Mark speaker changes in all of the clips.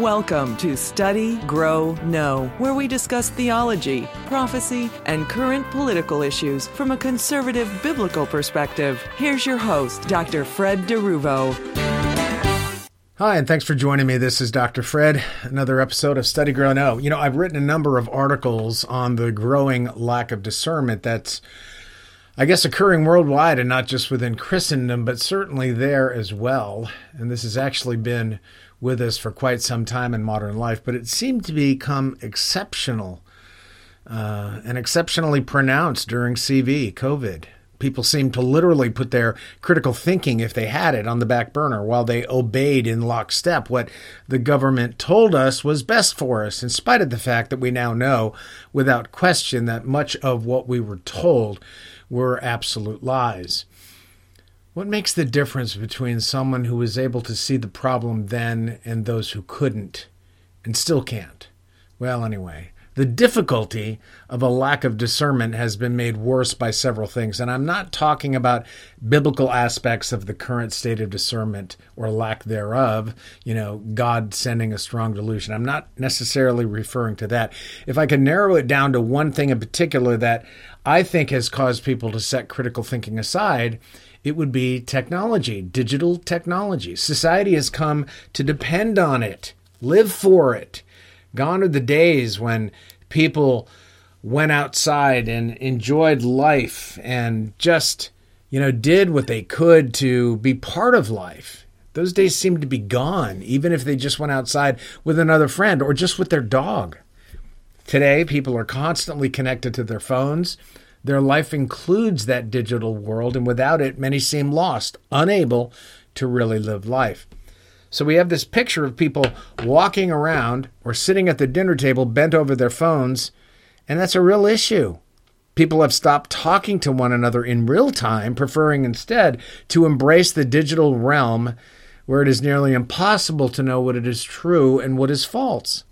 Speaker 1: Welcome to Study, Grow, Know, where we discuss theology, prophecy, and current political issues from a conservative biblical perspective. Here's your host, Dr. Fred DeRuvo.
Speaker 2: Hi, and thanks for joining me. This is Dr. Fred, another episode of Study, Grow, Know. You know, I've written a number of articles on the growing lack of discernment that's, I guess, occurring worldwide and not just within Christendom, but certainly there as well. And this has actually been with us for quite some time in modern life, but it seemed to become exceptional uh, and exceptionally pronounced during CV, COVID. People seemed to literally put their critical thinking, if they had it, on the back burner while they obeyed in lockstep what the government told us was best for us, in spite of the fact that we now know without question that much of what we were told were absolute lies. What makes the difference between someone who was able to see the problem then and those who couldn't and still can't? Well, anyway, the difficulty of a lack of discernment has been made worse by several things. And I'm not talking about biblical aspects of the current state of discernment or lack thereof, you know, God sending a strong delusion. I'm not necessarily referring to that. If I can narrow it down to one thing in particular that I think has caused people to set critical thinking aside, it would be technology, digital technology. Society has come to depend on it, live for it. Gone are the days when people went outside and enjoyed life and just, you know, did what they could to be part of life. Those days seem to be gone, even if they just went outside with another friend or just with their dog. Today, people are constantly connected to their phones. Their life includes that digital world, and without it, many seem lost, unable to really live life. So we have this picture of people walking around or sitting at the dinner table bent over their phones, and that's a real issue. People have stopped talking to one another in real time, preferring instead to embrace the digital realm where it is nearly impossible to know what it is true and what is false.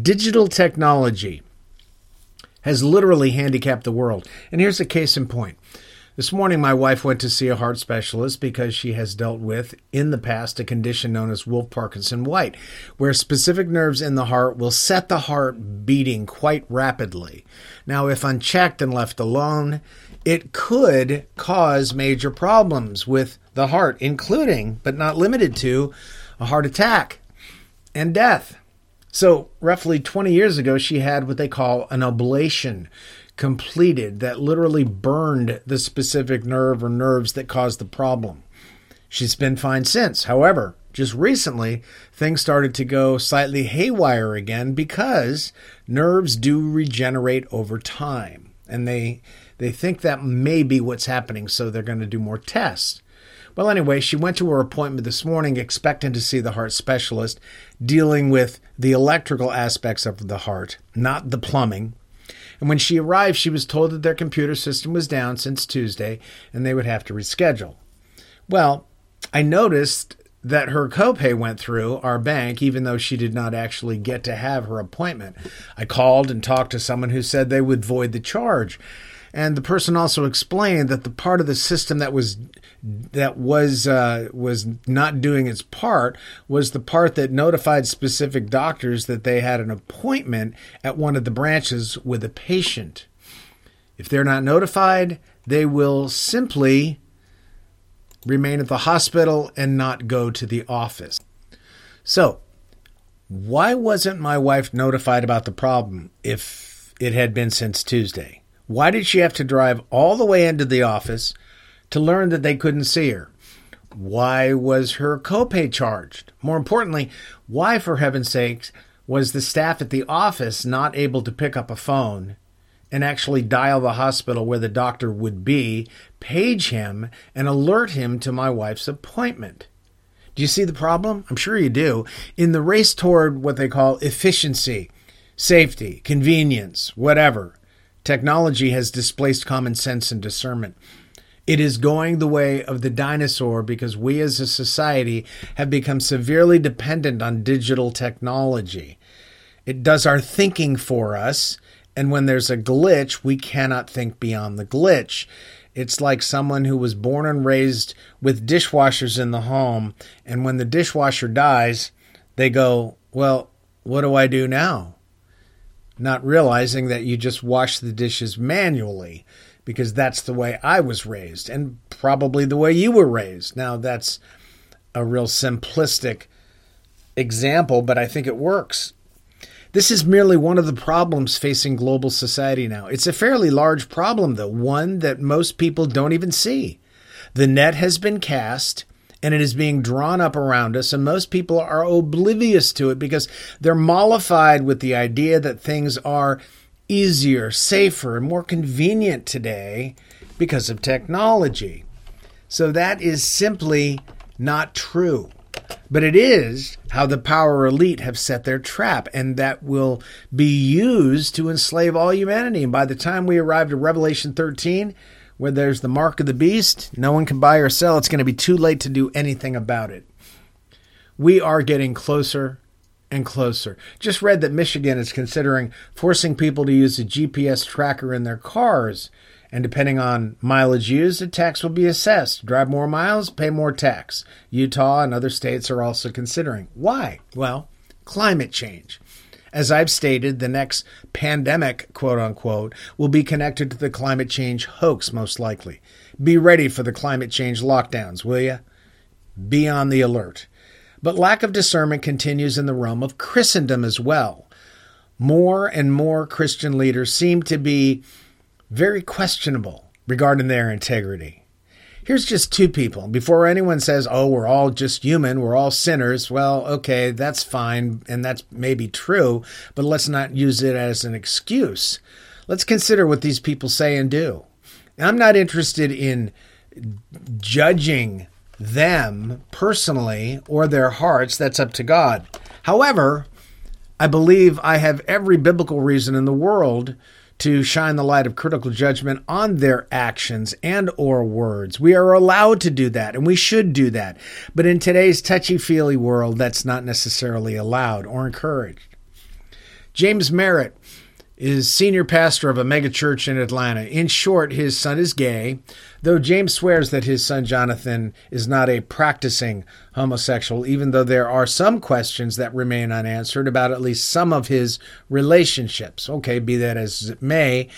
Speaker 2: Digital technology has literally handicapped the world. And here's a case in point. This morning, my wife went to see a heart specialist because she has dealt with, in the past, a condition known as Wolff Parkinson White, where specific nerves in the heart will set the heart beating quite rapidly. Now, if unchecked and left alone, it could cause major problems with the heart, including, but not limited to, a heart attack and death. So, roughly 20 years ago, she had what they call an ablation completed that literally burned the specific nerve or nerves that caused the problem. She's been fine since. However, just recently, things started to go slightly haywire again because nerves do regenerate over time. And they they think that may be what's happening, so they're going to do more tests. Well, anyway, she went to her appointment this morning expecting to see the heart specialist dealing with the electrical aspects of the heart, not the plumbing. And when she arrived, she was told that their computer system was down since Tuesday and they would have to reschedule. Well, I noticed that her copay went through our bank, even though she did not actually get to have her appointment. I called and talked to someone who said they would void the charge. And the person also explained that the part of the system that was that was uh, was not doing its part was the part that notified specific doctors that they had an appointment at one of the branches with a patient. If they're not notified, they will simply remain at the hospital and not go to the office. So, why wasn't my wife notified about the problem if it had been since Tuesday? Why did she have to drive all the way into the office to learn that they couldn't see her. Why was her copay charged? More importantly, why, for heaven's sakes, was the staff at the office not able to pick up a phone and actually dial the hospital where the doctor would be, page him, and alert him to my wife's appointment? Do you see the problem? I'm sure you do. In the race toward what they call efficiency, safety, convenience, whatever, technology has displaced common sense and discernment. It is going the way of the dinosaur because we as a society have become severely dependent on digital technology. It does our thinking for us, and when there's a glitch, we cannot think beyond the glitch. It's like someone who was born and raised with dishwashers in the home, and when the dishwasher dies, they go, Well, what do I do now? Not realizing that you just wash the dishes manually because that's the way I was raised and probably the way you were raised. Now, that's a real simplistic example, but I think it works. This is merely one of the problems facing global society now. It's a fairly large problem, though, one that most people don't even see. The net has been cast and it is being drawn up around us, and most people are oblivious to it because they're mollified with the idea that things are easier, safer, and more convenient today because of technology. So that is simply not true. But it is how the power elite have set their trap, and that will be used to enslave all humanity. And by the time we arrive to Revelation 13, where there's the mark of the beast, no one can buy or sell, it's going to be too late to do anything about it. We are getting closer and closer. Just read that Michigan is considering forcing people to use a GPS tracker in their cars and depending on mileage used, a tax will be assessed. Drive more miles, pay more tax. Utah and other states are also considering. Why? Well, climate change. As I've stated, the next pandemic, quote unquote, will be connected to the climate change hoax, most likely. Be ready for the climate change lockdowns, will you? Be on the alert. But lack of discernment continues in the realm of Christendom as well. More and more Christian leaders seem to be very questionable regarding their integrity. Here's just two people. Before anyone says, oh, we're all just human, we're all sinners, well, okay, that's fine, and that's maybe true, but let's not use it as an excuse. Let's consider what these people say and do. I'm not interested in judging them personally or their hearts. That's up to God. However, I believe I have every biblical reason in the world to shine the light of critical judgment on their actions and or words. We are allowed to do that and we should do that. But in today's touchy-feely world, that's not necessarily allowed or encouraged. James Merritt is senior pastor of a megachurch in Atlanta. In short, his son is gay, though James swears that his son Jonathan is not a practicing homosexual, even though there are some questions that remain unanswered about at least some of his relationships. Okay, be that as it may,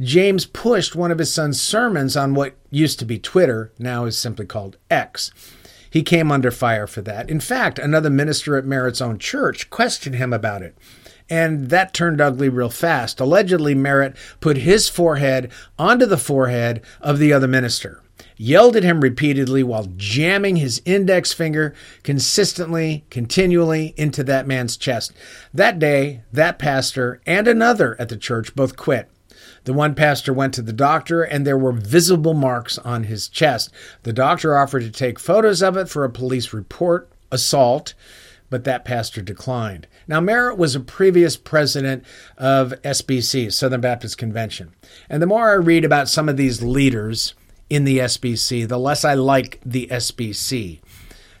Speaker 2: James pushed one of his son's sermons on what used to be Twitter, now is simply called X. He came under fire for that. In fact, another minister at Merritt's own church questioned him about it and that turned ugly real fast. Allegedly, Merritt put his forehead onto the forehead of the other minister, yelled at him repeatedly while jamming his index finger consistently, continually into that man's chest. That day, that pastor and another at the church both quit. The one pastor went to the doctor and there were visible marks on his chest. The doctor offered to take photos of it for a police report, assault but that pastor declined. Now, Merritt was a previous president of SBC, Southern Baptist Convention. And the more I read about some of these leaders in the SBC, the less I like the SBC.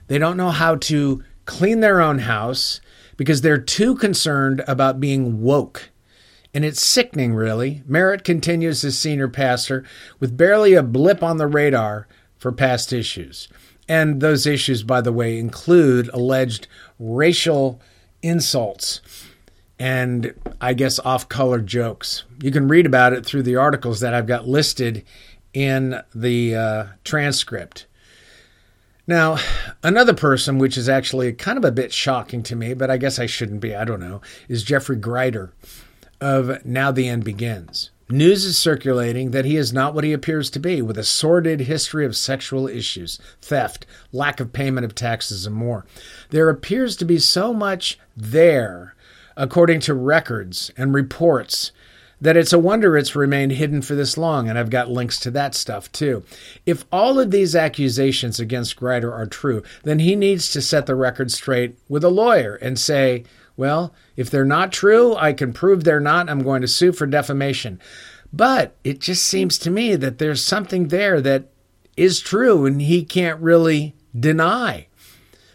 Speaker 2: They don't know how to clean their own house because they're too concerned about being woke. And it's sickening, really. Merritt continues as senior pastor with barely a blip on the radar for past issues. And those issues, by the way, include alleged racial insults and I guess off color jokes. You can read about it through the articles that I've got listed in the uh, transcript. Now, another person, which is actually kind of a bit shocking to me, but I guess I shouldn't be, I don't know, is Geoffrey Grieder of Now the End Begins. News is circulating that he is not what he appears to be, with a sordid history of sexual issues, theft, lack of payment of taxes, and more. There appears to be so much there, according to records and reports, that it's a wonder it's remained hidden for this long, and I've got links to that stuff too. If all of these accusations against Grieder are true, then he needs to set the record straight with a lawyer and say, well, if they're not true, I can prove they're not. I'm going to sue for defamation. But it just seems to me that there's something there that is true and he can't really deny.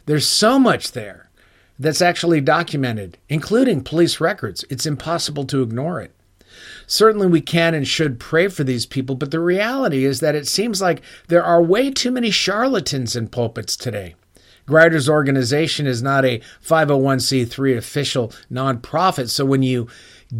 Speaker 2: There's so much there that's actually documented, including police records. It's impossible to ignore it. Certainly, we can and should pray for these people, but the reality is that it seems like there are way too many charlatans in pulpits today. Grieder's organization is not a 501c3 official nonprofit. So when you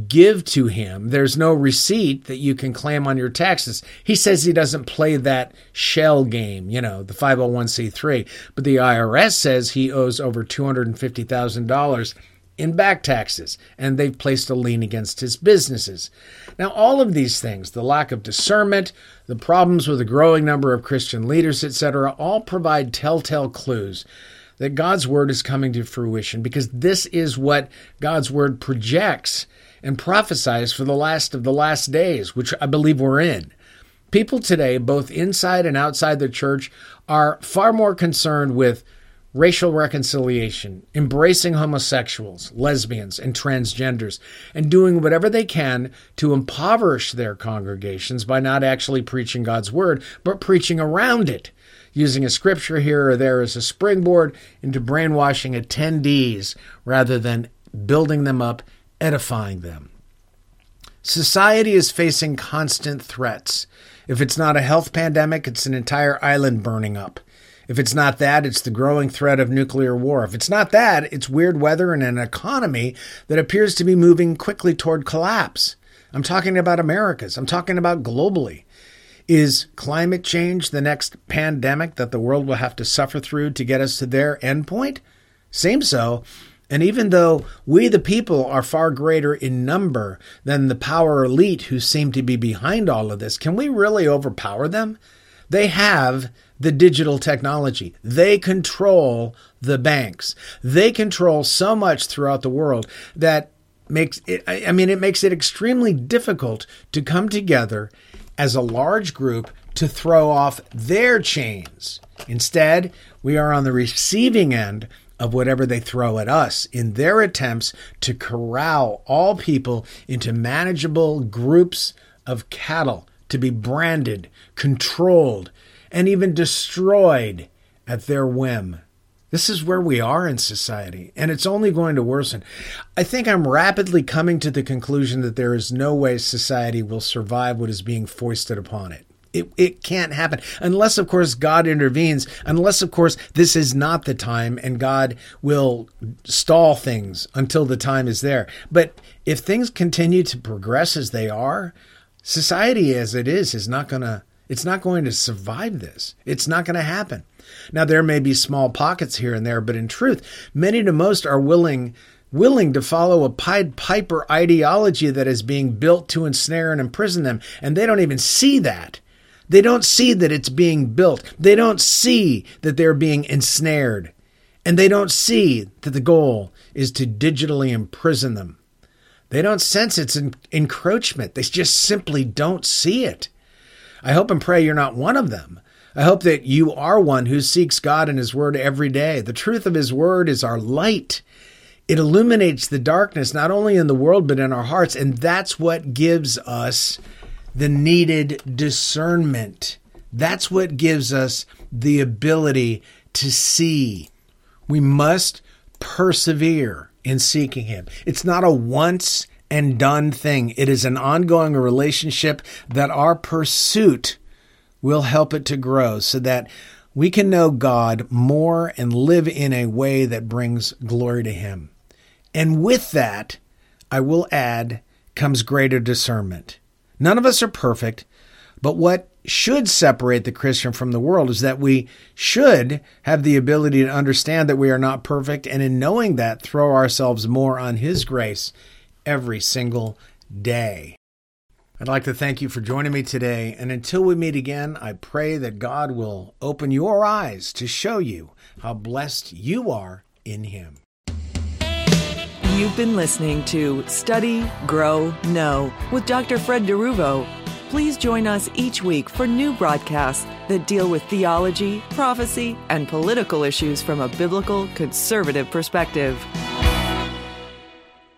Speaker 2: give to him, there's no receipt that you can claim on your taxes. He says he doesn't play that shell game, you know, the 501c3, but the IRS says he owes over $250,000 in back taxes, and they've placed a lien against his businesses. Now, all of these things, the lack of discernment, the problems with a growing number of Christian leaders, etc., all provide telltale clues that God's word is coming to fruition because this is what God's word projects and prophesies for the last of the last days, which I believe we're in. People today, both inside and outside the church, are far more concerned with racial reconciliation, embracing homosexuals, lesbians, and transgenders, and doing whatever they can to impoverish their congregations by not actually preaching God's word, but preaching around it, using a scripture here or there as a springboard into brainwashing attendees rather than building them up, edifying them. Society is facing constant threats. If it's not a health pandemic, it's an entire island burning up. If it's not that, it's the growing threat of nuclear war. If it's not that, it's weird weather and an economy that appears to be moving quickly toward collapse. I'm talking about Americas. I'm talking about globally. Is climate change the next pandemic that the world will have to suffer through to get us to their endpoint? Seems so. And even though we, the people, are far greater in number than the power elite who seem to be behind all of this, can we really overpower them? They have the digital technology. They control the banks. They control so much throughout the world that makes it, I mean, it makes it extremely difficult to come together as a large group to throw off their chains. Instead, we are on the receiving end of whatever they throw at us in their attempts to corral all people into manageable groups of cattle to be branded, controlled, and even destroyed at their whim. This is where we are in society, and it's only going to worsen. I think I'm rapidly coming to the conclusion that there is no way society will survive what is being foisted upon it. It, it can't happen unless, of course, God intervenes, unless, of course, this is not the time and God will stall things until the time is there. But if things continue to progress as they are, society as it is is not going to it's not going to survive this. It's not going to happen. Now there may be small pockets here and there, but in truth, many to most are willing willing to follow a Pied Piper ideology that is being built to ensnare and imprison them, and they don't even see that. They don't see that it's being built. They don't see that they're being ensnared. And they don't see that the goal is to digitally imprison them. They don't sense its encroachment. They just simply don't see it. I hope and pray you're not one of them. I hope that you are one who seeks God and His Word every day. The truth of His Word is our light. It illuminates the darkness not only in the world but in our hearts, and that's what gives us the needed discernment. That's what gives us the ability to see. We must persevere in seeking Him. It's not a once and done thing. It is an ongoing relationship that our pursuit will help it to grow so that we can know God more and live in a way that brings glory to Him. And with that, I will add, comes greater discernment. None of us are perfect, but what should separate the Christian from the world is that we should have the ability to understand that we are not perfect, and in knowing that, throw ourselves more on His grace every single day. I'd like to thank you for joining me today, and until we meet again, I pray that God will open your eyes to show you how blessed you are in Him.
Speaker 1: You've been listening to Study, Grow, Know with Dr. Fred DeRuvo. Please join us each week for new broadcasts that deal with theology, prophecy, and political issues from a biblical conservative perspective.